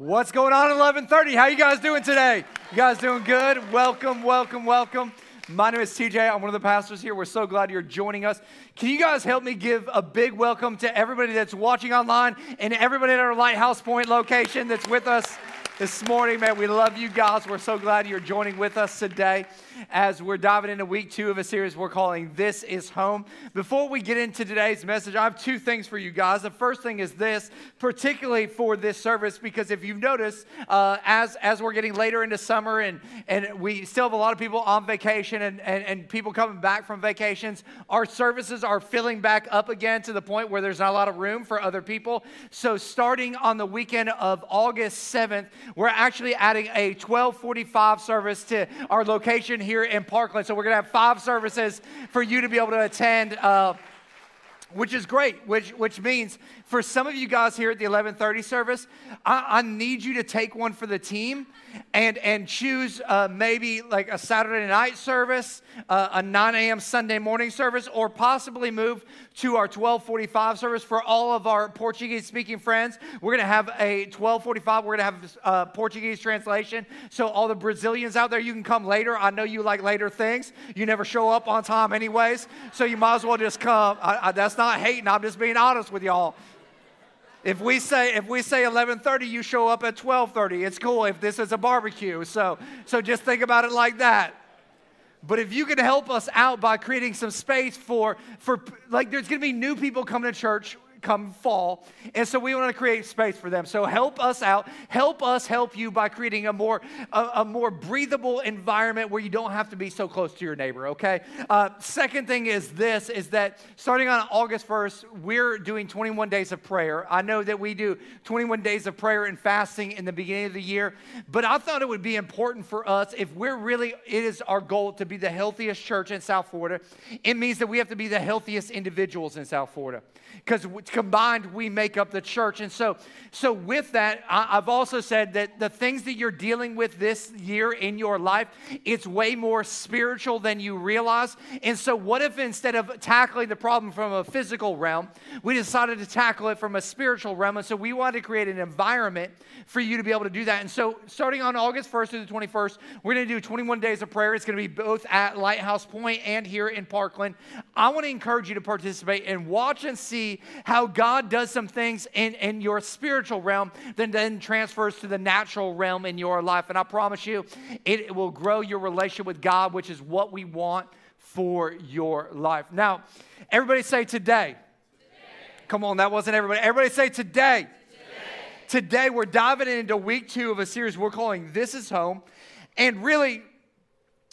What's going on at 11:30? How you guys doing today? You guys doing good? Welcome, welcome, welcome. My name is TJ. I'm one of the pastors here. We're so glad you're joining us. Can you guys help me give a big welcome to everybody that's watching online and everybody at our Lighthouse Point location that's with us this morning, man? We love you guys. We're so glad you're joining with us today as we're diving into week two of a series we're calling This is Home. Before we get into today's message, I have two things for you guys. The first thing is this, particularly for this service, because if you've noticed, uh, as, as we're getting later into summer and, and we still have a lot of people on vacation and, and, and people coming back from vacations, our services are filling back up again to the point where there's not a lot of room for other people. So starting on the weekend of August 7th, we're actually adding a 1245 service to our location here in Parkland. So we're going to have five services for you to be able to attend. Uh, which is great which, which means for some of you guys here at the 1130 service I, I need you to take one for the team and, and choose uh, maybe like a Saturday night service, uh, a 9 a.m. Sunday morning service, or possibly move to our 1245 service for all of our Portuguese speaking friends. We're going to have a 1245, we're going to have a uh, Portuguese translation. So, all the Brazilians out there, you can come later. I know you like later things. You never show up on time, anyways. So, you might as well just come. I, I, that's not hating, I'm just being honest with y'all. If we say if we say 11:30, you show up at 12:30. It's cool if this is a barbecue. So so just think about it like that. But if you can help us out by creating some space for for like there's going to be new people coming to church come fall. And so we want to create space for them. So help us out. Help us help you by creating a more, a, a more breathable environment where you don't have to be so close to your neighbor, okay? Uh, second thing is this, is that starting on August 1st, we're doing 21 days of prayer. I know that we do 21 days of prayer and fasting in the beginning of the year, but I thought it would be important for us if we're really, it is our goal to be the healthiest church in South Florida. It means that we have to be the healthiest individuals in South Florida because combined we make up the church. And so, so with that, I, have also said that the things that you're dealing with this year in your life, it's way more spiritual than you realize. And so, what if instead of tackling the problem from a physical realm, we decided to tackle it from a spiritual realm? And so, we wanted to create an environment for you to be able to do that. And so, starting on August 1st through the 21st, we're going to do 21 days of prayer. It's going to be both at Lighthouse Point and here in Parkland. I want to encourage you to participate and watch and see how God does some things in, in your spiritual realm that then transfers to the natural realm in your life. And I promise you, it will grow your relationship with God, which is what we want for your life. Now, everybody say today. today. Come on, that wasn't everybody. Everybody say today. today. Today, we're diving into week two of a series we're calling This is Home. And really,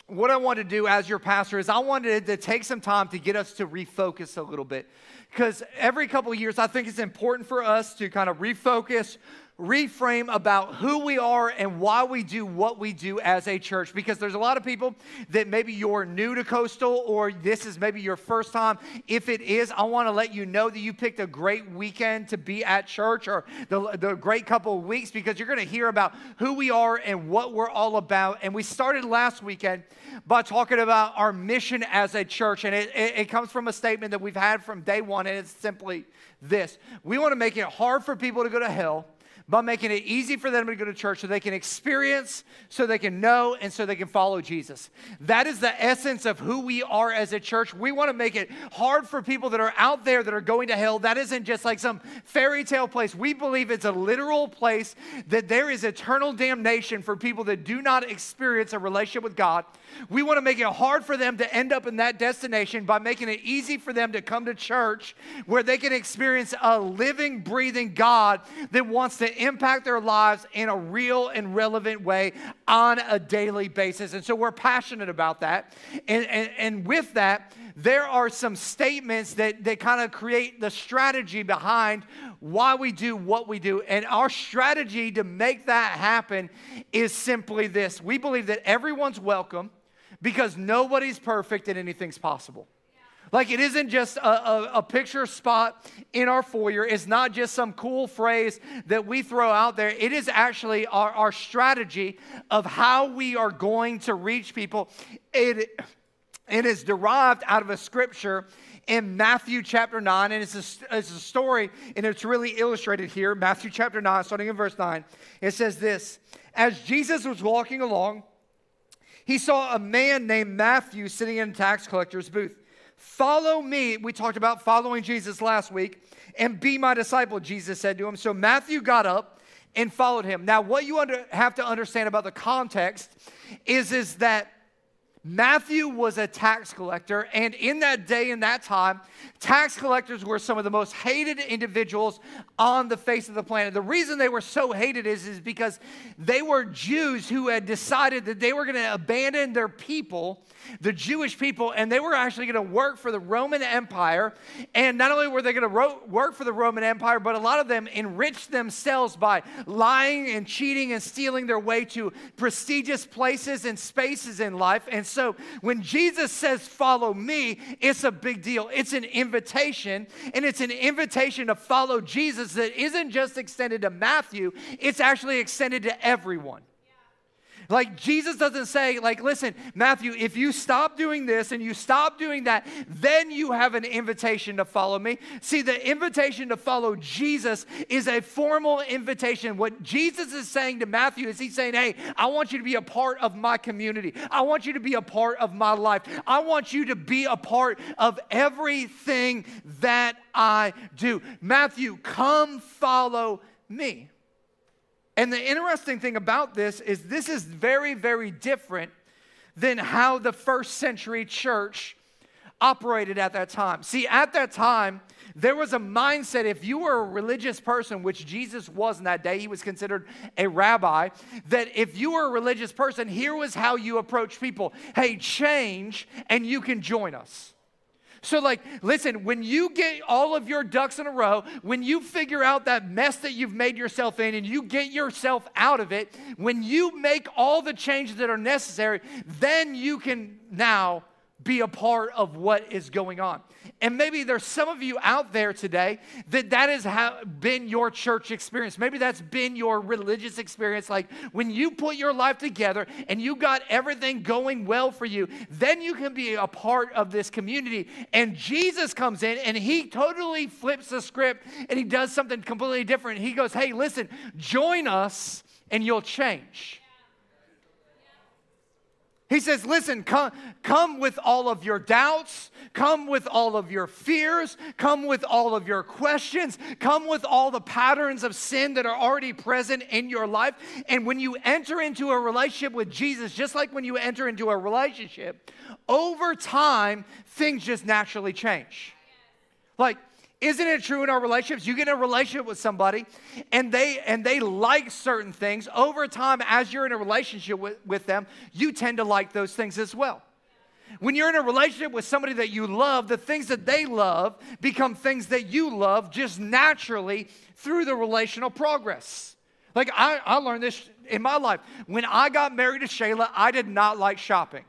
what I want to do as your pastor is I wanted to take some time to get us to refocus a little bit because every couple years, I think it's important for us to kind of refocus, reframe about who we are and why we do what we do as a church. Because there's a lot of people that maybe you're new to Coastal or this is maybe your first time. If it is, I want to let you know that you picked a great weekend to be at church or the, the great couple of weeks because you're going to hear about who we are and what we're all about. And we started last weekend by talking about our mission as a church. And it, it, it comes from a statement that we've had from day one, and it's simply this We want to make it hard for people to go to hell by making it easy for them to go to church so they can experience, so they can know, and so they can follow Jesus. That is the essence of who we are as a church. We want to make it hard for people that are out there that are going to hell. That isn't just like some fairy tale place. We believe it's a literal place that there is eternal damnation for people that do not experience a relationship with God. We want to make it hard for them to end up in that destination by making it easy for them to come to church where they can experience a living, breathing God that wants to impact their lives in a real and relevant way on a daily basis. And so we're passionate about that. And, and, and with that, there are some statements that, that kind of create the strategy behind why we do what we do. And our strategy to make that happen is simply this we believe that everyone's welcome because nobody's perfect and anything's possible. Like it isn't just a, a, a, picture spot in our foyer. It's not just some cool phrase that we throw out there. It is actually our, our strategy of how we are going to reach people. It, it is derived out of a scripture in Matthew chapter 9, and it's a, it's a story, and it's really illustrated here. Matthew chapter 9, starting in verse 9. It says this As Jesus was walking along, he saw a man named Matthew sitting in a tax collector's booth. Follow me. We talked about following Jesus last week and be my disciple, Jesus said to him. So Matthew got up and followed him. Now, what you under, have to understand about the context is, is that Matthew was a tax collector, and in that day and that time, tax collectors were some of the most hated individuals on the face of the planet. The reason they were so hated is, is because they were Jews who had decided that they were going to abandon their people, the Jewish people, and they were actually going to work for the Roman Empire. And not only were they going to ro- work for the Roman Empire, but a lot of them enriched themselves by lying and cheating and stealing their way to prestigious places and spaces in life. And so when Jesus says, Follow me, it's a big deal. It's an invitation, and it's an invitation to follow Jesus that isn't just extended to Matthew, it's actually extended to everyone. Like Jesus doesn't say, like, listen, Matthew, if you stop doing this and you stop doing that, then you have an invitation to follow me. See, the invitation to follow Jesus is a formal invitation. What Jesus is saying to Matthew is he's saying, hey, I want you to be a part of my community. I want you to be a part of my life. I want you to be a part of everything that I do. Matthew, come follow me. And the interesting thing about this is this is very, very different than how the first century church operated at that time. See, at that time, there was a mindset if you were a religious person, which Jesus was in that day, he was considered a rabbi, that if you were a religious person, here was how you approach people hey, change and you can join us. So, like, listen, when you get all of your ducks in a row, when you figure out that mess that you've made yourself in and you get yourself out of it, when you make all the changes that are necessary, then you can now be a part of what is going on. And maybe there's some of you out there today that that has been your church experience. Maybe that's been your religious experience. Like when you put your life together and you got everything going well for you, then you can be a part of this community. And Jesus comes in and he totally flips the script and he does something completely different. He goes, Hey, listen, join us and you'll change. He says, Listen, come, come with all of your doubts, come with all of your fears, come with all of your questions, come with all the patterns of sin that are already present in your life. And when you enter into a relationship with Jesus, just like when you enter into a relationship, over time, things just naturally change. Like, isn't it true in our relationships? You get in a relationship with somebody and they and they like certain things. Over time, as you're in a relationship with, with them, you tend to like those things as well. When you're in a relationship with somebody that you love, the things that they love become things that you love just naturally through the relational progress. Like I, I learned this in my life. When I got married to Shayla, I did not like shopping.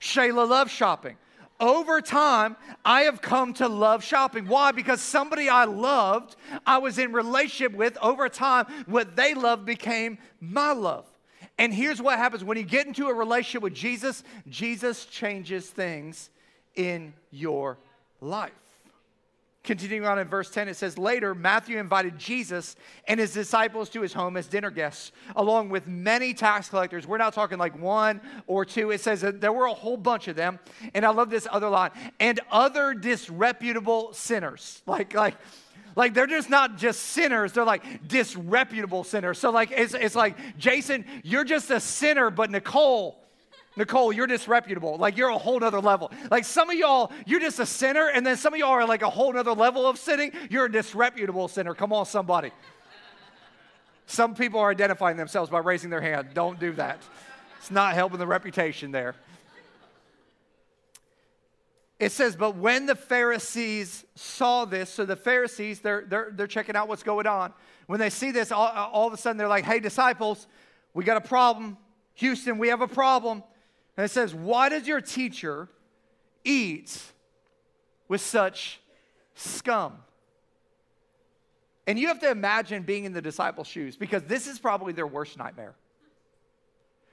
Shayla loved shopping over time, I have come to love shopping. Why? Because somebody I loved, I was in relationship with, over time, what they loved became my love. And here's what happens when you get into a relationship with Jesus, Jesus changes things in your life. Continuing on in verse 10, it says, Later, Matthew invited Jesus and his disciples to his home as dinner guests, along with many tax collectors. We're not talking like one or two. It says that there were a whole bunch of them. And I love this other line, and other disreputable sinners. Like, like, like they're just not just sinners, they're like disreputable sinners. So, like, it's, it's like, Jason, you're just a sinner, but Nicole, Nicole, you're disreputable. Like you're a whole nother level. Like some of y'all, you're just a sinner, and then some of y'all are like a whole nother level of sinning. You're a disreputable sinner. Come on, somebody. Some people are identifying themselves by raising their hand. Don't do that. It's not helping the reputation there. It says, but when the Pharisees saw this, so the Pharisees, they're, they're, they're checking out what's going on. When they see this, all, all of a sudden they're like, hey, disciples, we got a problem. Houston, we have a problem. And it says, Why does your teacher eat with such scum? And you have to imagine being in the disciples' shoes because this is probably their worst nightmare.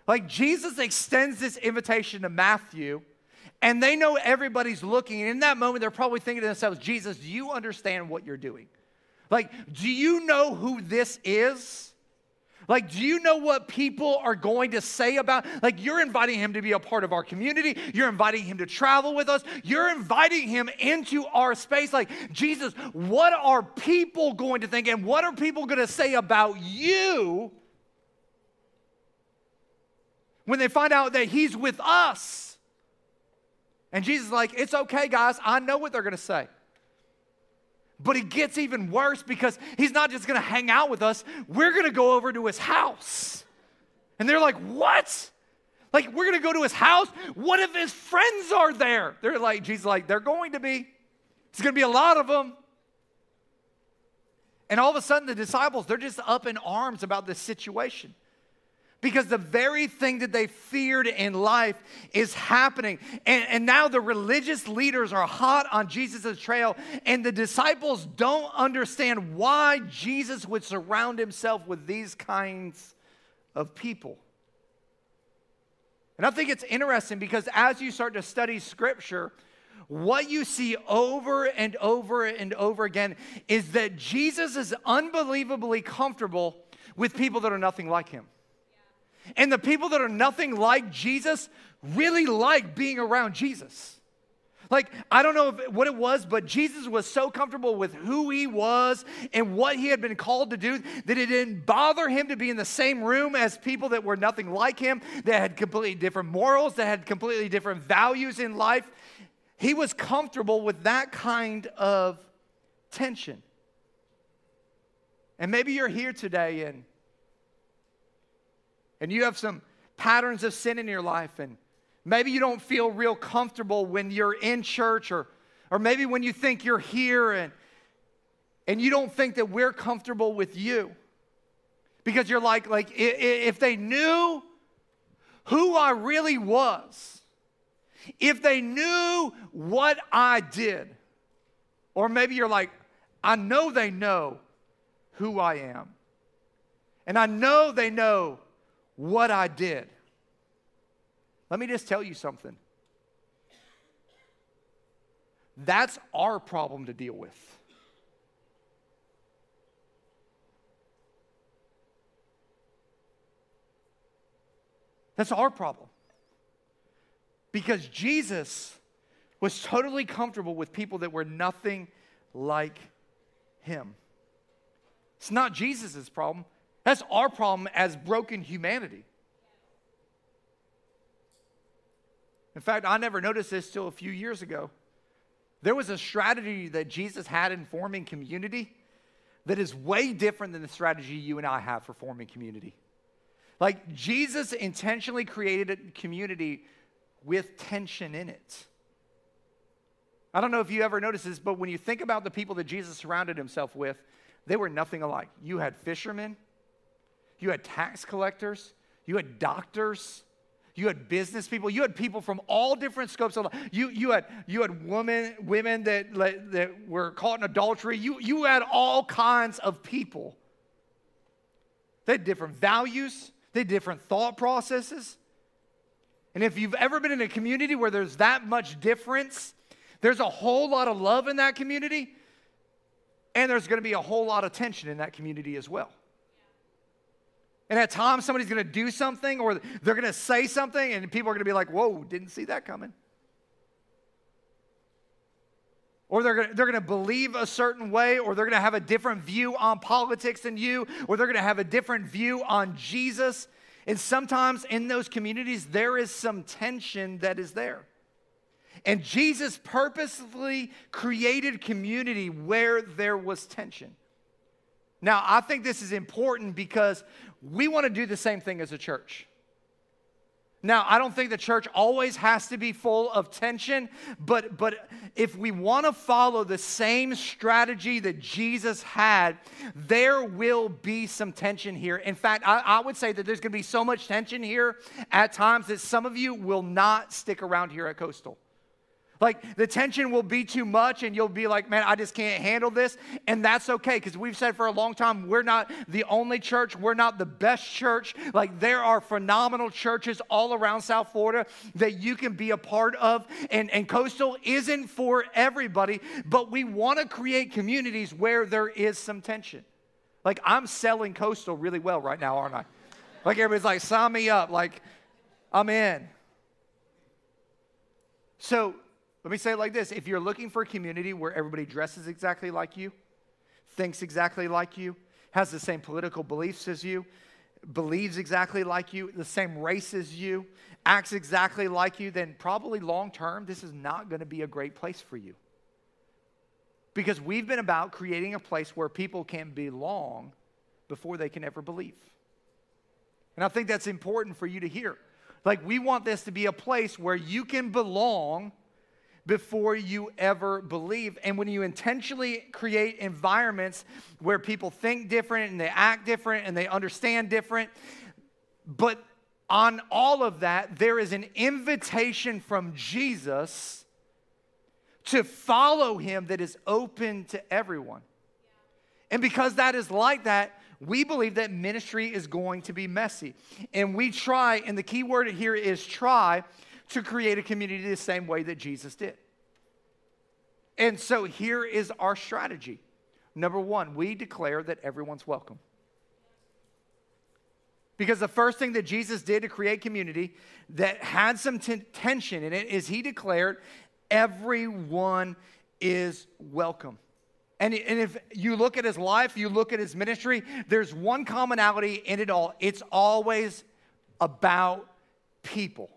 Like Jesus extends this invitation to Matthew, And they know everybody's looking. And in that moment, they're probably thinking to themselves, Jesus, do you understand what you're doing? Like, do you know who this is? Like, do you know what people are going to say about? Like, you're inviting him to be a part of our community. You're inviting him to travel with us. You're inviting him into our space. Like, Jesus, what are people going to think? And what are people going to say about you when they find out that he's with us? And Jesus like, it's okay, guys. I know what they're going to say. But it gets even worse because he's not just gonna hang out with us, we're gonna go over to his house. And they're like, What? Like, we're gonna go to his house? What if his friends are there? They're like, Jesus, like, they're going to be. It's gonna be a lot of them. And all of a sudden, the disciples, they're just up in arms about this situation because the very thing that they feared in life is happening. And, and now the religious leaders are hot on Jesus' trail, and the disciples don't understand why Jesus would surround himself with these kinds of people. And I think it's interesting because as you start to study scripture, what you see over and over and over again is that Jesus is unbelievably comfortable with people that are nothing like him. And the people that are nothing like Jesus really like being around Jesus. Like, I don't know if, what it was, but Jesus was so comfortable with who he was and what he had been called to do that it didn't bother him to be in the same room as people that were nothing like him, that had completely different morals, that had completely different values in life. He was comfortable with that kind of tension. And maybe you're here today and and you have some patterns of sin in your life, and maybe you don't feel real comfortable when you're in church, or, or maybe when you think you're here and, and you don't think that we're comfortable with you. Because you're like, like if they knew who I really was, if they knew what I did, or maybe you're like, I know they know who I am. And I know they know what I did. Let me just tell you something. That's our problem to deal with. That's our problem. Because Jesus was totally comfortable with people that were nothing like him. It's not Jesus' problem, that's our problem as broken humanity. In fact, I never noticed this till a few years ago. There was a strategy that Jesus had in forming community that is way different than the strategy you and I have for forming community. Like, Jesus intentionally created a community with tension in it. I don't know if you ever noticed this, but when you think about the people that Jesus surrounded himself with, they were nothing alike. You had fishermen, you had tax collectors, you had doctors, you had business people, you had people from all different scopes of life. You, you had, you had women, women that, that were caught in adultery. You, you had all kinds of people. They had different values, they had different thought processes. And if you've ever been in a community where there's that much difference, there's a whole lot of love in that community, and there's going to be a whole lot of tension in that community as well. And at times, somebody's going to do something or they're going to say something, and people are going to be like, whoa, didn't see that coming. Or they're going, to, they're going to believe a certain way, or they're going to have a different view on politics than you, or they're going to have a different view on Jesus. And sometimes in those communities, there is some tension that is there. And Jesus purposefully created community where there was tension. Now, I think this is important because we want to do the same thing as a church. Now, I don't think the church always has to be full of tension, but, but if we want to follow the same strategy that Jesus had, there will be some tension here. In fact, I, I would say that there's going to be so much tension here at times that some of you will not stick around here at Coastal. Like the tension will be too much, and you'll be like, man, I just can't handle this. And that's okay, because we've said for a long time, we're not the only church, we're not the best church. Like there are phenomenal churches all around South Florida that you can be a part of. And, and Coastal isn't for everybody, but we want to create communities where there is some tension. Like I'm selling Coastal really well right now, aren't I? Like everybody's like, sign me up. Like I'm in. So let me say it like this if you're looking for a community where everybody dresses exactly like you, thinks exactly like you, has the same political beliefs as you, believes exactly like you, the same race as you, acts exactly like you, then probably long term, this is not going to be a great place for you. Because we've been about creating a place where people can belong before they can ever believe. And I think that's important for you to hear. Like, we want this to be a place where you can belong before you ever believe. And when you intentionally create environments where people think different and they act different and they understand different, but on all of that, there is an invitation from Jesus to follow him that is open to everyone. And because that is like that, we believe that ministry is going to be messy. And we try, and the key word here is try, to create a community the same way that Jesus did. And so here is our strategy. Number one, we declare that everyone's welcome. Because the first thing that Jesus did to create community that had some t- tension in it is he declared everyone is welcome. And, and if you look at his life, you look at his ministry, there's one commonality in it all. It's always about people.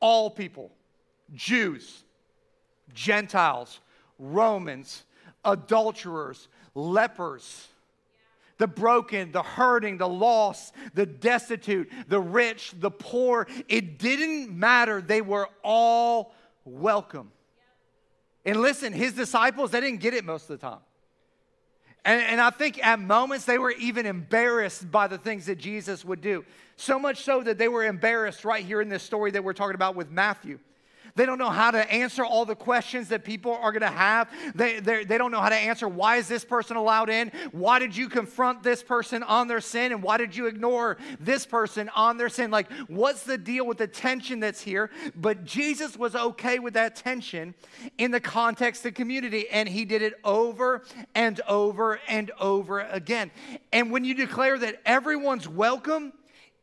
All people. Jews, Gentiles, Romans, adulterers, lepers, the broken, the hurting, the lost, the destitute, the rich, the poor. It didn't matter. They were all welcome. And listen, his disciples, they didn't get it most of the time. And, and, I think at moments they were even embarrassed by the things that Jesus would do. So much so that they were embarrassed right here in this story that we're talking about with Matthew. They don't know how to answer all the questions that people are going to have. They, they don't know how to answer why is this person allowed in? Why did you confront this person on their sin? And why did you ignore this person on their sin? Like, what's the deal with the tension that's here? But Jesus was okay with that tension in the context of community, and he did it over and over and over again. And when you declare that everyone's welcome,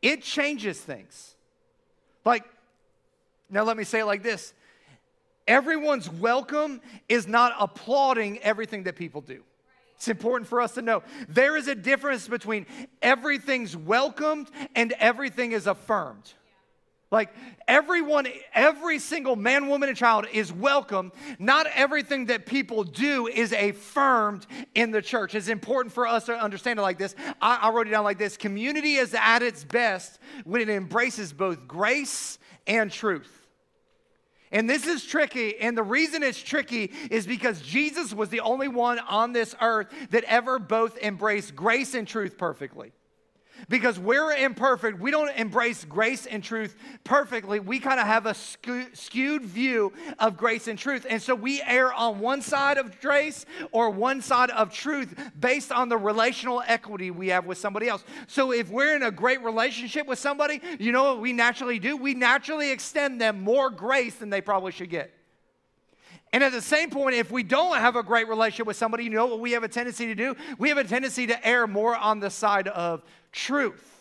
it changes things. Like, now, let me say it like this everyone's welcome is not applauding everything that people do. It's important for us to know. There is a difference between everything's welcomed and everything is affirmed. Like everyone, every single man, woman, and child is welcome. Not everything that people do is affirmed in the church. It's important for us to understand it like this. I, I wrote it down like this Community is at its best when it embraces both grace and truth. And this is tricky. And the reason it's tricky is because Jesus was the only one on this earth that ever both embraced grace and truth perfectly. Because we're imperfect, we don't embrace grace and truth perfectly. We kind of have a skewed view of grace and truth. And so we err on one side of grace or one side of truth based on the relational equity we have with somebody else. So if we're in a great relationship with somebody, you know what we naturally do? We naturally extend them more grace than they probably should get. And at the same point, if we don't have a great relationship with somebody, you know what we have a tendency to do? We have a tendency to err more on the side of truth.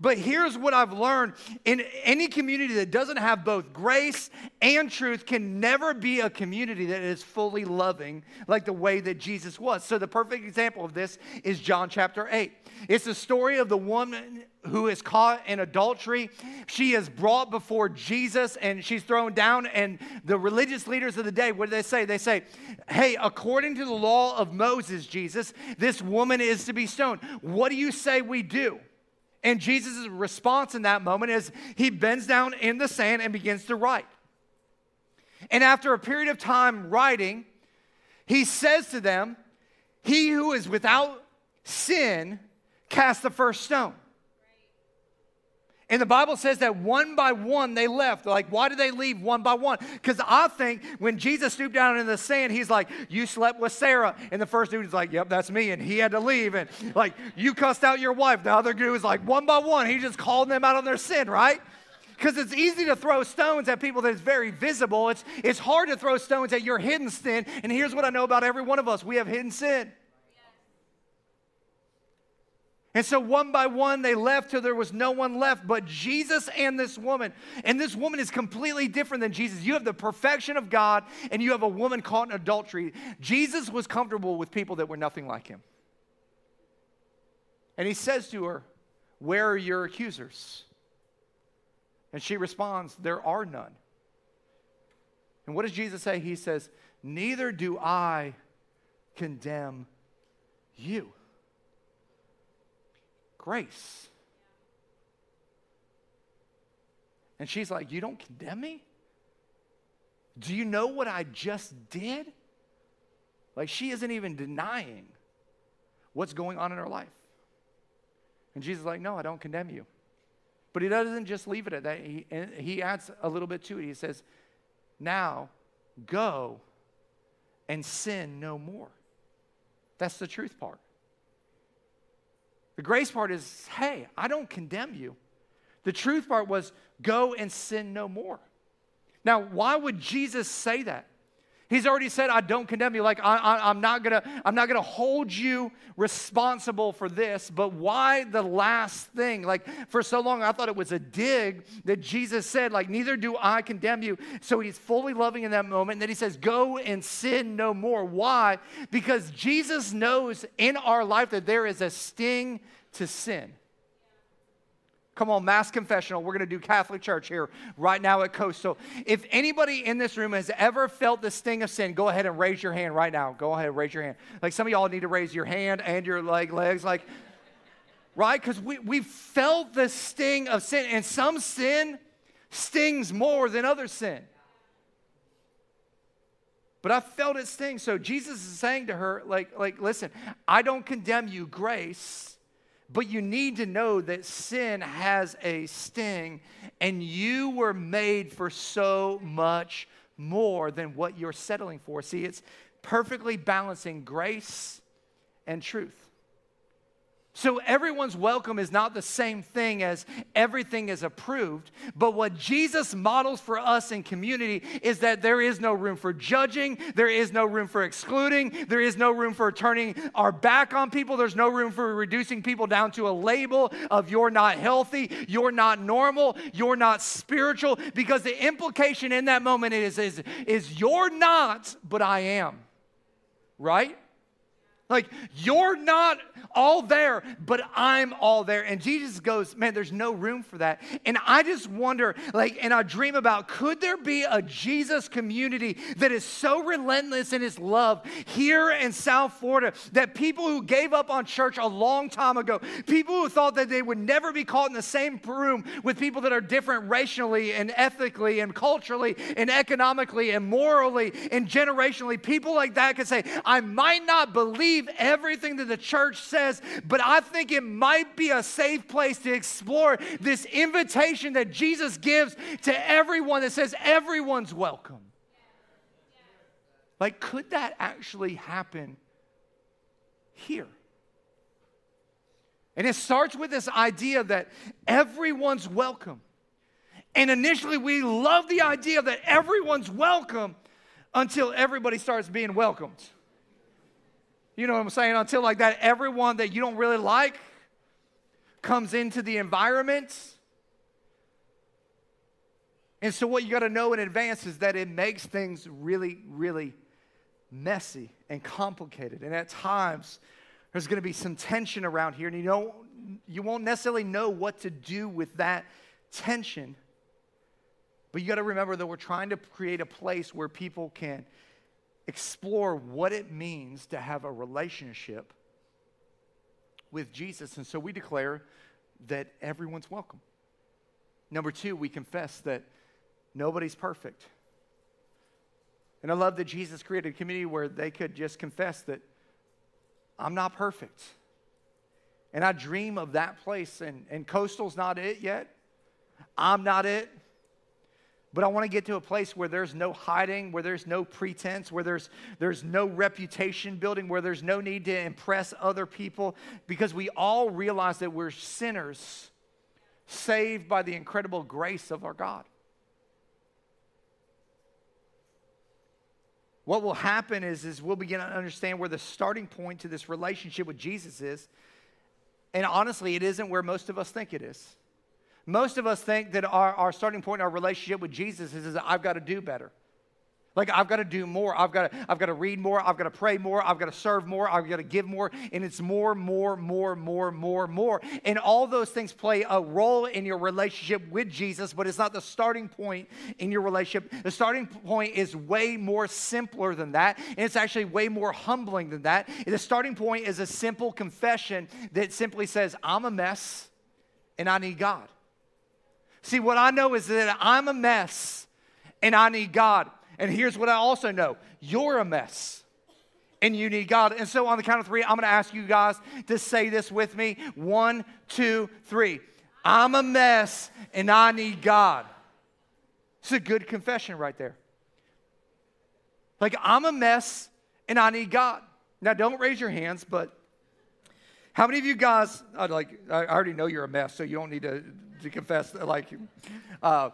But here's what I've learned in any community that doesn't have both grace and truth can never be a community that is fully loving like the way that Jesus was. So, the perfect example of this is John chapter 8. It's the story of the woman who is caught in adultery. She is brought before Jesus and she's thrown down. And the religious leaders of the day, what do they say? They say, Hey, according to the law of Moses, Jesus, this woman is to be stoned. What do you say we do? And Jesus' response in that moment is he bends down in the sand and begins to write. And after a period of time writing, he says to them, He who is without sin cast the first stone. And the Bible says that one by one they left. Like, why did they leave one by one? Because I think when Jesus stooped down in the sand, he's like, You slept with Sarah. And the first dude is like, Yep, that's me. And he had to leave. And like, You cussed out your wife. The other dude was like, One by one. He just called them out on their sin, right? Because it's easy to throw stones at people that is very visible. It's, it's hard to throw stones at your hidden sin. And here's what I know about every one of us we have hidden sin. And so one by one they left till there was no one left but Jesus and this woman. And this woman is completely different than Jesus. You have the perfection of God and you have a woman caught in adultery. Jesus was comfortable with people that were nothing like him. And he says to her, Where are your accusers? And she responds, There are none. And what does Jesus say? He says, Neither do I condemn you grace. And she's like, You don't condemn me? Do you know what I just did? Like, she isn't even denying what's going on in her life. And Jesus is like, No, I don't condemn you. But he doesn't just leave it at that. He, he adds a little bit to it. He says, Now go and sin no more. That's the truth part. The grace part is, hey, I don't condemn you. The truth part was, go and sin no more. Now, why would Jesus say that? He's already said, I don't condemn you. Like, I, am not gonna, I'm not gonna hold you responsible for this. But why the last thing? Like, for so long, I thought it was a dig that Jesus said, like, neither do I condemn you. So he's fully loving in that moment. And then he says, go and sin no more. Why? Because Jesus knows in our life that there is a sting to sin. Come on, mass confessional. We're going to do Catholic Church here right now at Coastal. If anybody in this room has ever felt the sting of sin, go ahead and raise your hand right now. Go ahead and raise your hand. Like some of y'all need to raise your hand and your leg, legs. Like, right? Because we, we felt the sting of sin, and some sin stings more than other sin. But I felt it sting. So Jesus is saying to her, like, like, listen, I don't condemn you, grace but you need to know that sin has a sting, and you were made for so much more than what you're settling for. See, it's perfectly balancing grace and truth. So everyone's welcome is not the same thing as everything is approved, but what Jesus models for us in community is that there is no room for judging, there is no room for excluding, there is no room for turning our back on people, there's no room for reducing people down to a label of you're not healthy, you're not normal, you're not spiritual, because the implication in that moment is is, is you're not, but I am. Right? Like, you're not all there, but I'm all there. And Jesus goes, Man, there's no room for that. And I just wonder, like, and I dream about could there be a Jesus community that is so relentless in his love here in South Florida that people who gave up on church a long time ago, people who thought that they would never be caught in the same room with people that are different racially and ethically and culturally and economically and morally and generationally, people like that could say, I might not believe believe everything that the church says, but I think it might be a safe place to explore this invitation that Jesus gives to everyone that says everyone's welcome. Like, could that actually happen here? And it starts with this idea that everyone's welcome. And initially, we love the idea that everyone's welcome until everybody starts being welcomed. You know what I'm saying? Until like that, everyone that you don't really like comes into the environment. And so, what you got to know in advance is that it makes things really, really messy and complicated. And at times, there's going to be some tension around here, and you know, you won't necessarily know what to do with that tension. But you got to remember that we're trying to create a place where people can explore what it means to have a relationship with Jesus. And so we declare that everyone's welcome. Number two, we confess that nobody's perfect. And I love that Jesus created a community where they could just confess that I'm not perfect. And I dream of that place, and, and Coastal's not it yet, I'm not it. But I want to get to a place where there's no hiding, where there's no pretense, where there's, there's no reputation building, where there's no need to impress other people, because we all realize that we're sinners saved by the incredible grace of our God. What will happen is, is we'll begin to understand where the starting point to this relationship with Jesus is. And honestly, it isn't where most of us think it is. Most of us think that our, our starting point in our relationship with Jesus is, is I've got to do better. Like I've got to do more. I've got to, I've got to read more. I've got to pray more. I've got to serve more. I've got to give more. And it's more, more, more, more, more, more. And all those things play a role in your relationship with Jesus, but it's not the starting point in your relationship. The starting point is way more simpler than that. And it's actually way more humbling than that. The starting point is a simple confession that simply says, I'm a mess and I need God. See, what I know is that I'm a mess and I need God. And here's what I also know you're a mess and you need God. And so, on the count of three, I'm going to ask you guys to say this with me one, two, three. I'm a mess and I need God. It's a good confession right there. Like, I'm a mess and I need God. Now, don't raise your hands, but how many of you guys, like, I already know you're a mess, so you don't need to, to confess, like, uh,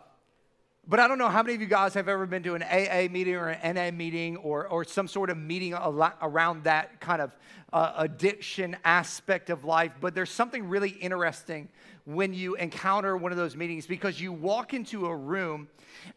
but I don't know how many of you guys have ever been to an AA meeting or an NA meeting or, or some sort of meeting around that kind of uh, addiction aspect of life. But there's something really interesting when you encounter one of those meetings because you walk into a room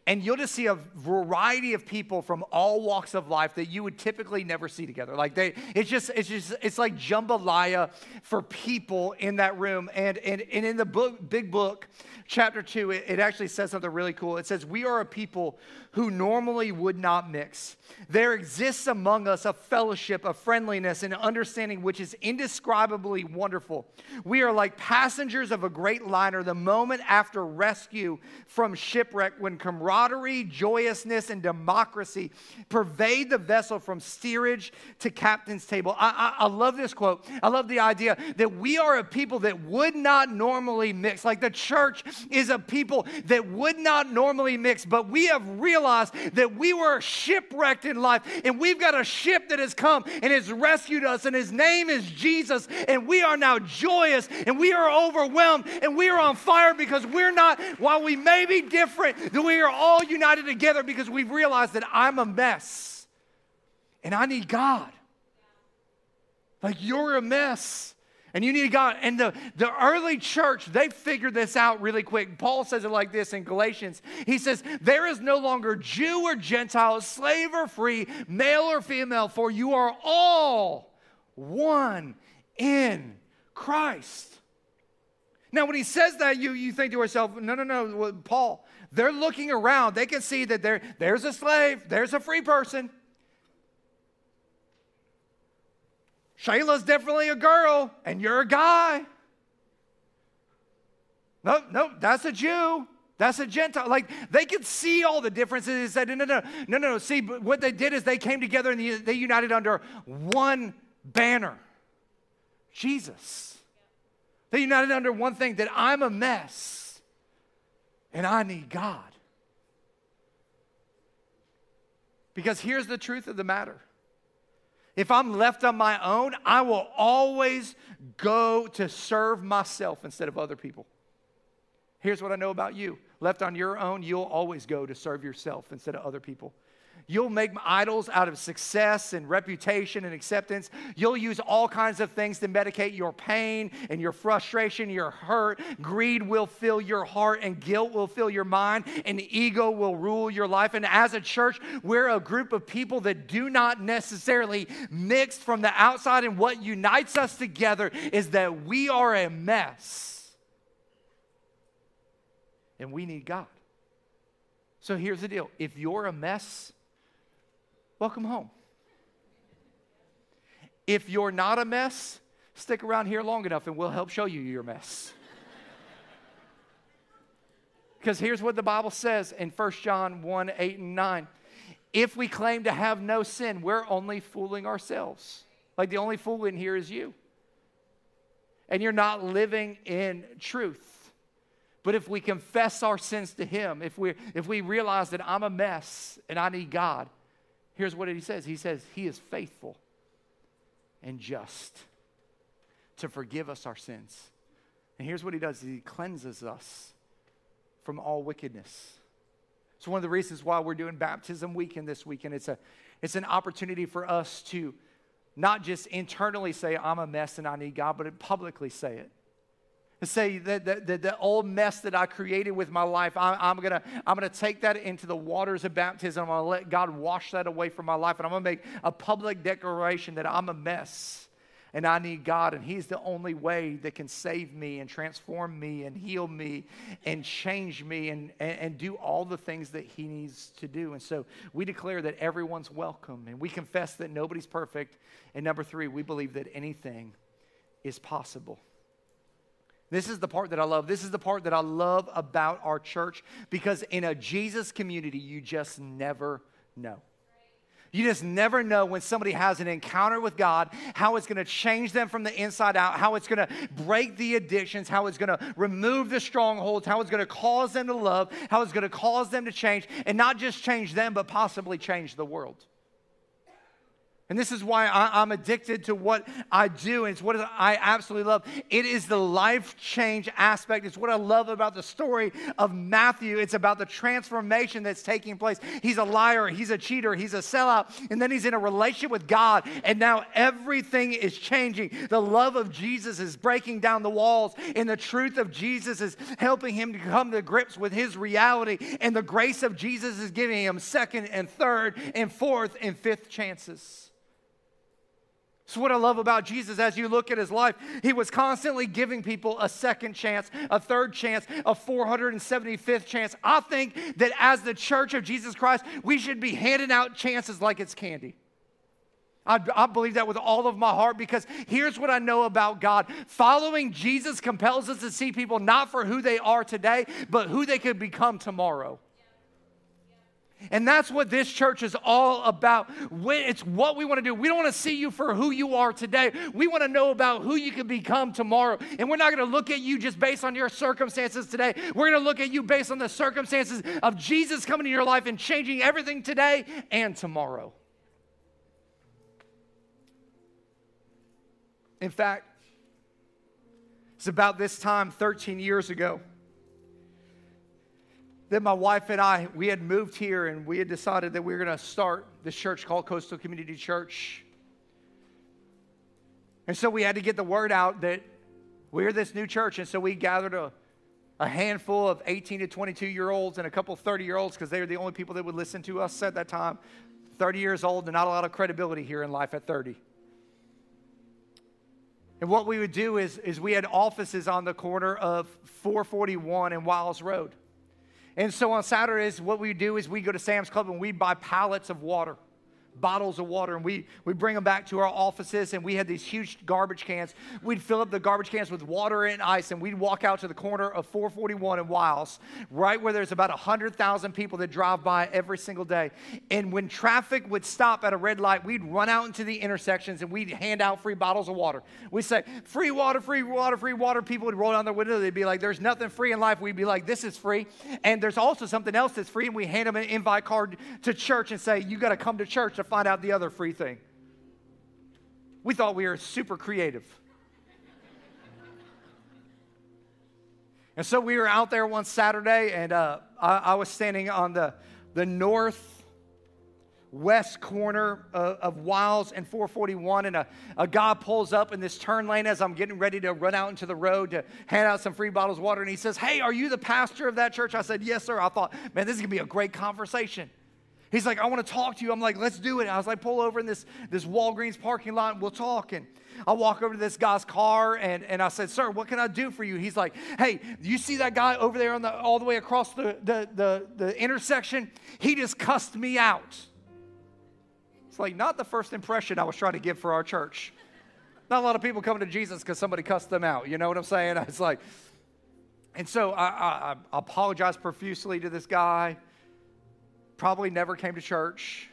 and you'll just see a variety of people from all walks of life that you would typically never see together. Like they, it's just, it's just, it's like jambalaya for people in that room. And, and, and in the book, big book, chapter two, it, it actually says something really cool. It says, We are a people who normally would not mix. There exists among us a fellowship, a friendliness, and understanding which is indescribably wonderful. We are like passengers of a great liner the moment after rescue from shipwreck when camaraderie, joyousness, and democracy pervade the vessel from steerage to captain's table. I, I, I love this quote. I love the idea that we are a people that would not normally mix. Like the church is a people that would not normally mix, but we have realized that we were shipwrecked in life and we've got a ship that has come and has rescued us, and his name is Jesus. And we are now joyous and we are overwhelmed and we are on fire because we're not, while we may be different, that we are all united together because we've realized that I'm a mess and I need God. Like you're a mess and you need God. And the, the early church, they figured this out really quick. Paul says it like this in Galatians. He says, There is no longer Jew or Gentile, slave or free, male or female, for you are all one in Christ. Now, when he says that, you, you think to yourself, no, no, no, Paul, they're looking around. They can see that there, there's a slave, there's a free person. Shayla's definitely a girl and you're a guy. No, no, that's a Jew. That's a Gentile. Like they could see all the differences. They said, no, no, no, no, no, no. See, what they did is they came together and they united under one banner Jesus. They united under one thing that I'm a mess and I need God. Because here's the truth of the matter if I'm left on my own, I will always go to serve myself instead of other people. Here's what I know about you left on your own, you'll always go to serve yourself instead of other people. You'll make idols out of success and reputation and acceptance. You'll use all kinds of things to medicate your pain and your frustration, your hurt. Greed will fill your heart, and guilt will fill your mind, and ego will rule your life. And as a church, we're a group of people that do not necessarily mix from the outside. And what unites us together is that we are a mess, and we need God. So here's the deal if you're a mess, welcome home. If you're not a mess, stick around here long enough and we'll help show you your mess. Because here's what the Bible says in 1 John 1 8 and 9. If we claim to have no sin, we're only fooling ourselves. Like the only fool in here is you. And you're not living in truth. But if we confess our sins to Him, if we, if we realize that I'm a mess and I need God, here's what He says He says, He is faithful and just to forgive us our sins. And here's what He does He cleanses us from all wickedness. It's one of the reasons why we're doing baptism weekend this weekend. It's, a, it's an opportunity for us to not just internally say, I'm a mess and I need God, but publicly say it say that the, the, the, old mess that I created with my life, I, I'm going to I'm gonna take that into the waters of baptism. I'm to let God wash that away from my life. And I'm to make a public declaration that I'm a mess and I need God. And He's the only way that can save me and transform me and heal me and change me and, and, and do all the things that He needs to do. And so we declare that everyone's welcome and we confess that nobody's perfect. And number three, we believe that anything is possible. This is the part that I love. This is the part that I love about our church because in a Jesus community, you just never know. You just never know when somebody has an encounter with God, how it's going to change them from the inside out, how it's going to break the addictions, how it's going to remove the strongholds, how it's going to cause them to love, how it's going to cause them to change, and not just change them, but possibly change the world. And this is why I, am addicted to what I do, and it's what I absolutely love. It is the life change aspect. It's what I love about the story of Matthew. It's about the transformation that's taking place. He's a liar, he's a cheater, he's a sellout, and then he's in a relationship with God, and now everything is changing. The love of Jesus is breaking down the walls, and the truth of Jesus is helping him to come to grips with his reality, and the grace of Jesus is giving him second and third and fourth and fifth chances. It's what I love about Jesus as you look at his life. He was constantly giving people a second chance, a third chance, a 475th chance. I think that as the church of Jesus Christ, we should be handing out chances like it's candy. I, I, believe that with all of my heart because here's what I know about God. Following Jesus compels us to see people not for who they are today, but who they could become tomorrow. And that's what this church is all about. It's what we want to do. We don't want to see you for who you are today. We want to know about who you can become tomorrow. And we're not going to look at you just based on your circumstances today. We're going to look at you based on the circumstances of Jesus coming into your life and changing everything today and tomorrow. In fact, it's about this time 13 years ago that my wife and I, we had moved here and we had decided that we were going to start this church called Coastal Community Church. And so we had to get the word out that we're this new church. And so we gathered a, a handful of 18 to 22 year olds and a couple 30 year olds because they were the only people that would listen to us at that time. 30 years old and not a lot of credibility here in life at 30. And what we would do is, is we had offices on the corner of 441 and Wiles Road. And so on Saturdays, what we do is we go to Sam's Club and we buy pallets of water bottles of water and we, we bring them back to our offices and we had these huge garbage cans. We'd fill up the garbage cans with water and ice and we'd walk out to the corner of 441 and wiles right where there's about 100000 people that drive by every single day. And when traffic would stop at a red light we'd run out into the intersections and we'd hand out free bottles of water. We'd say free water free water free water. People would roll down their window. They'd be like there's nothing free in life. We'd be like this is free. And there's also something else that's free and we hand them an invite card to church and say you got to come to church to find out the other free thing. We thought we were super creative. and so we were out there one Saturday, and uh, I, I, was standing on the, the north west corner of, of Wiles and 441, and a, a guy pulls up in this turn lane as I'm getting ready to run out into the road to hand out some free bottles of water. And he says, Hey, are you the pastor of that church? I said, Yes, sir. I thought, man, this is going to be a great conversation. He's like, I want to talk to you. I'm like, let's do it. I was like, pull over in this, this Walgreens parking lot and we'll talk. And I walk over to this guy's car and, and I said, Sir, what can I do for you? He's like, Hey, you see that guy over there on the, all the way across the, the, the, the intersection? He just cussed me out. It's like not the first impression I was trying to give for our church. Not a lot of people coming to Jesus because somebody cussed them out. You know what I'm saying? It's like, and so I, I, I apologize profusely to this guy probably never came to church.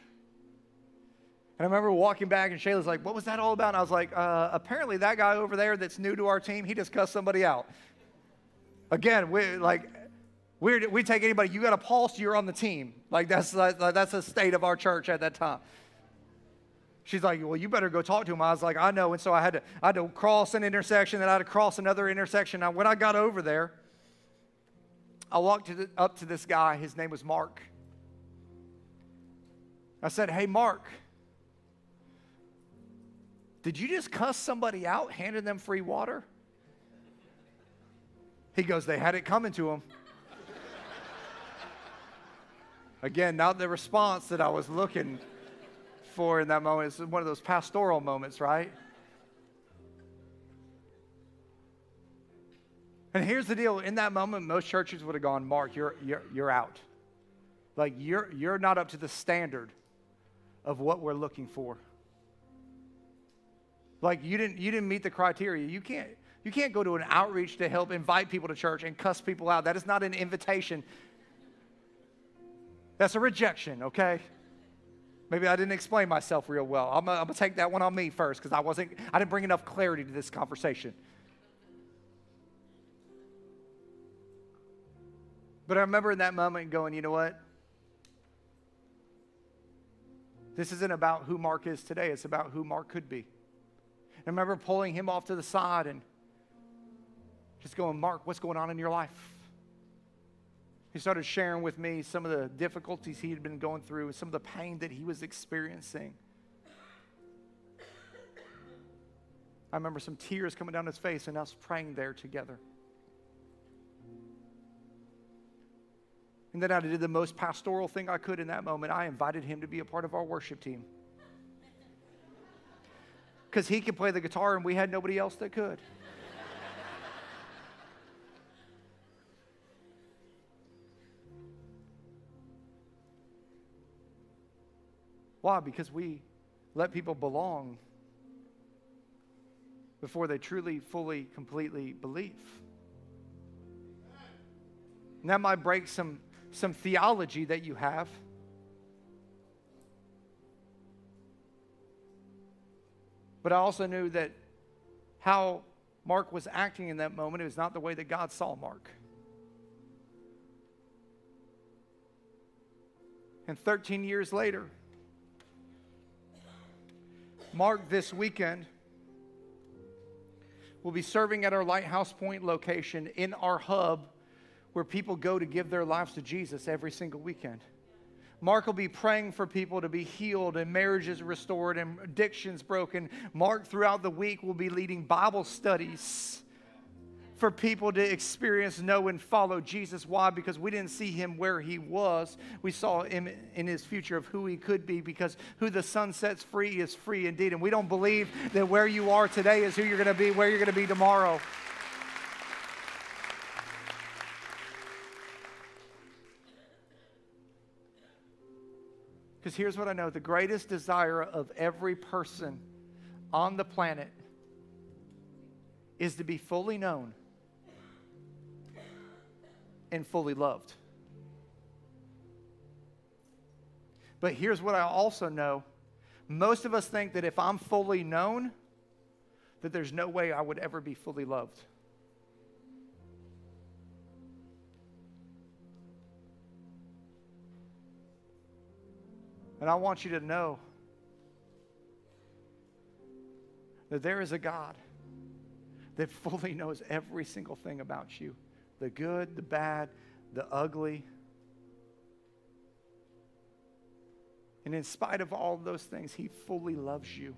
And I remember walking back, and Shayla's like, What was that all about? And I was like, uh, Apparently, that guy over there that's new to our team, he just cussed somebody out. Again, we like we we take anybody. You got a pulse, you're on the team. Like that's like, that's the state of our church at that time. She's like, well, you better go talk to him. I was like, I know. And so I had to, I had to cross an intersection, then I had to cross another intersection. Now, when I got over there, I walked to the, up to this guy. His name was Mark. I said, hey, Mark, did you just cuss somebody out handing them free water? He goes, They had it coming to him. Again, not the response that I was looking for in that moment. It's one of those pastoral moments, right? And here's the deal in that moment, most churches would have gone, Mark, you're, you're, you're out. Like, you're, you're not up to the standard of what we're looking for. Like, you didn't, you didn't meet the criteria. You can't, you can't go to an outreach to help invite people to church and cuss people out. That is not an invitation. That's a rejection, okay? Maybe I didn't explain myself real well. I'm to take that one on me first because I wasn't, I didn't bring enough clarity to this conversation. But I remember in that moment going, you know what? This isn't about who Mark is today, it's about who Mark could be. I remember pulling him off to the side and just going, Mark, what's going on in your life? He started sharing with me some of the difficulties he had been going through, and some of the pain that he was experiencing. I remember some tears coming down his face and us praying there together. And then I did the most pastoral thing I could in that moment. I invited him to be a part of our worship team. Because he could play the guitar and we had nobody else that could. Why? Because we let people belong before they truly, fully, completely believe. And that might break some, some theology that you have. But I also knew that how Mark was acting in that moment, it was not the way that God saw Mark. And 13 years later, Mark this weekend will be serving at our Lighthouse Point location in our hub where people go to give their lives to Jesus every single weekend. Mark will be praying for people to be healed and marriages restored and addictions broken. Mark, throughout the week, will be leading Bible studies for people to experience, know, and follow Jesus. Why? Because we didn't see him where he was. We saw him in his future of who he could be because who the Son sets free is free indeed. And we don't believe that where you are today is who you're going to be, where you're going to be tomorrow. Because here's what I know the greatest desire of every person on the planet is to be fully known and fully loved. But here's what I also know most of us think that if I'm fully known, that there's no way I would ever be fully loved. And I want you to know that there is a God that fully knows every single thing about you the good, the bad, the ugly. And in spite of all of those things, He fully loves you.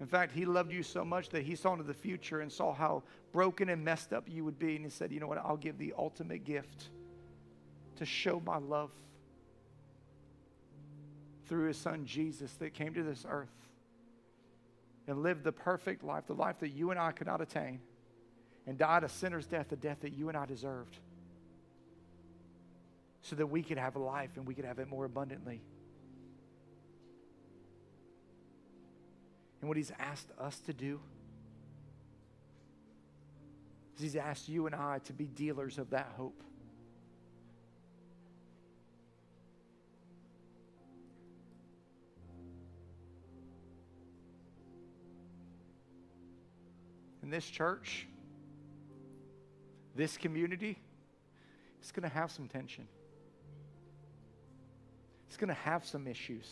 In fact, He loved you so much that He saw into the future and saw how broken and messed up you would be. And He said, You know what? I'll give the ultimate gift to show my love through His Son Jesus that came to this earth and lived the perfect life, the life that you and I could not attain, and died a sinner's death, the death that you and I deserved, so that we could have a life and we could have it more abundantly. And what he's asked us to do is he's asked you and I to be dealers of that hope. In this church, this community, it's going to have some tension. It's going to have some issues.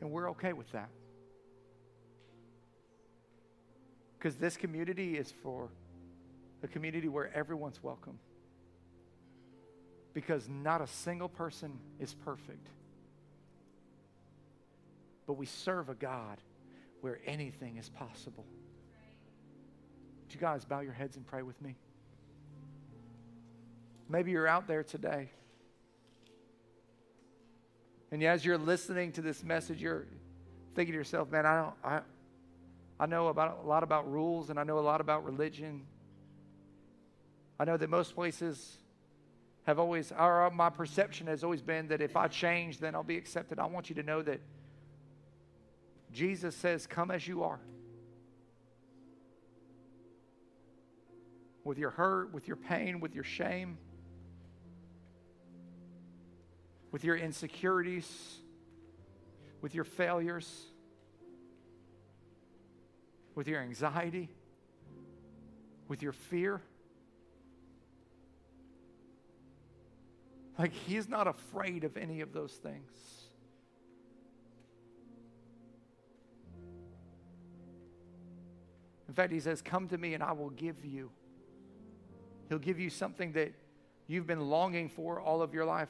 And we're okay with that. Because this community is for a community where everyone's welcome. Because not a single person is perfect. But we serve a God where anything is possible. Would you guys bow your heads and pray with me? Maybe you're out there today. And as you're listening to this message, you're thinking to yourself, man, I don't I I know about a lot about rules and I know a lot about religion. I know that most places have always, or my perception has always been that if I change, then I'll be accepted. I want you to know that Jesus says, Come as you are. With your hurt, with your pain, with your shame, with your insecurities, with your failures, with your anxiety, with your fear. Like, he's not afraid of any of those things. In fact, he says, Come to me and I will give you. He'll give you something that you've been longing for all of your life.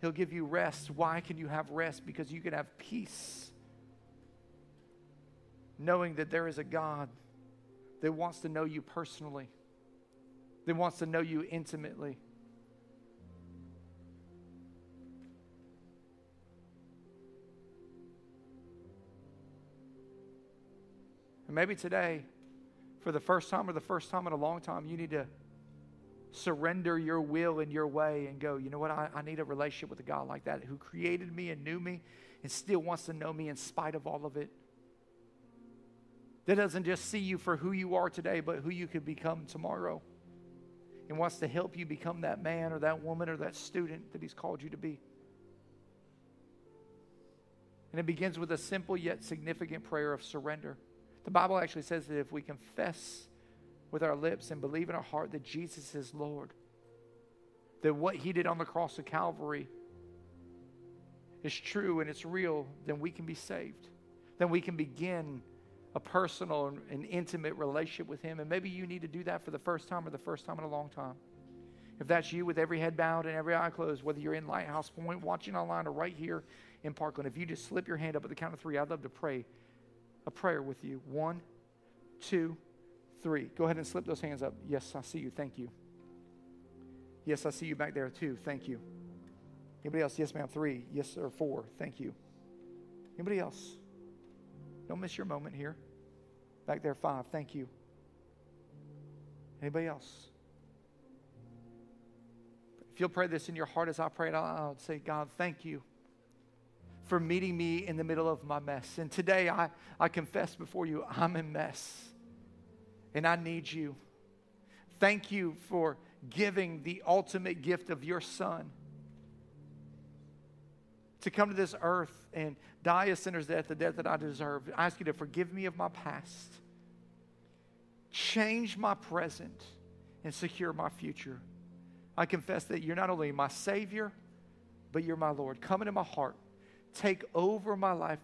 He'll give you rest. Why can you have rest? Because you can have peace. Knowing that there is a God that wants to know you personally, that wants to know you intimately. And maybe today, for the first time or the first time in a long time, you need to surrender your will and your way and go, you know what? I, I need a relationship with a God like that who created me and knew me and still wants to know me in spite of all of it. That doesn't just see you for who you are today, but who you could become tomorrow. And wants to help you become that man or that woman or that student that He's called you to be. And it begins with a simple yet significant prayer of surrender. The Bible actually says that if we confess with our lips and believe in our heart that Jesus is Lord, that what he did on the cross of Calvary is true and it's real, then we can be saved. Then we can begin a personal and intimate relationship with him. And maybe you need to do that for the first time or the first time in a long time. If that's you with every head bowed and every eye closed, whether you're in Lighthouse Point, watching online, or right here in Parkland, if you just slip your hand up at the count of three, I'd love to pray a prayer with you. One, two, three. Go ahead and slip those hands up. Yes, I see you. Thank you. Yes, I see you back there too. Thank you. Anybody else? Yes, ma'am. Three. Yes, sir. Four. Thank you. Anybody else? Don't miss your moment here. Back there, five. Thank you. Anybody else? If you'll pray this in your heart as I pray it, I'll say, God, thank you for meeting me in the middle of my mess. And today I, I confess before you, I'm a mess and I need you. Thank you for giving the ultimate gift of your son to come to this earth and die a sinner's death, the death that I deserve. I ask you to forgive me of my past, change my present, and secure my future. I confess that you're not only my Savior, but you're my Lord. Come into my heart. Take over my life.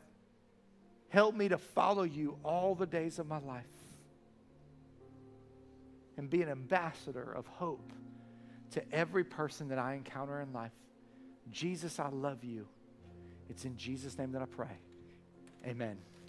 Help me to follow you all the days of my life and be an ambassador of hope to every person that I encounter in life. Jesus, I love you. It's in Jesus' name that I pray. Amen.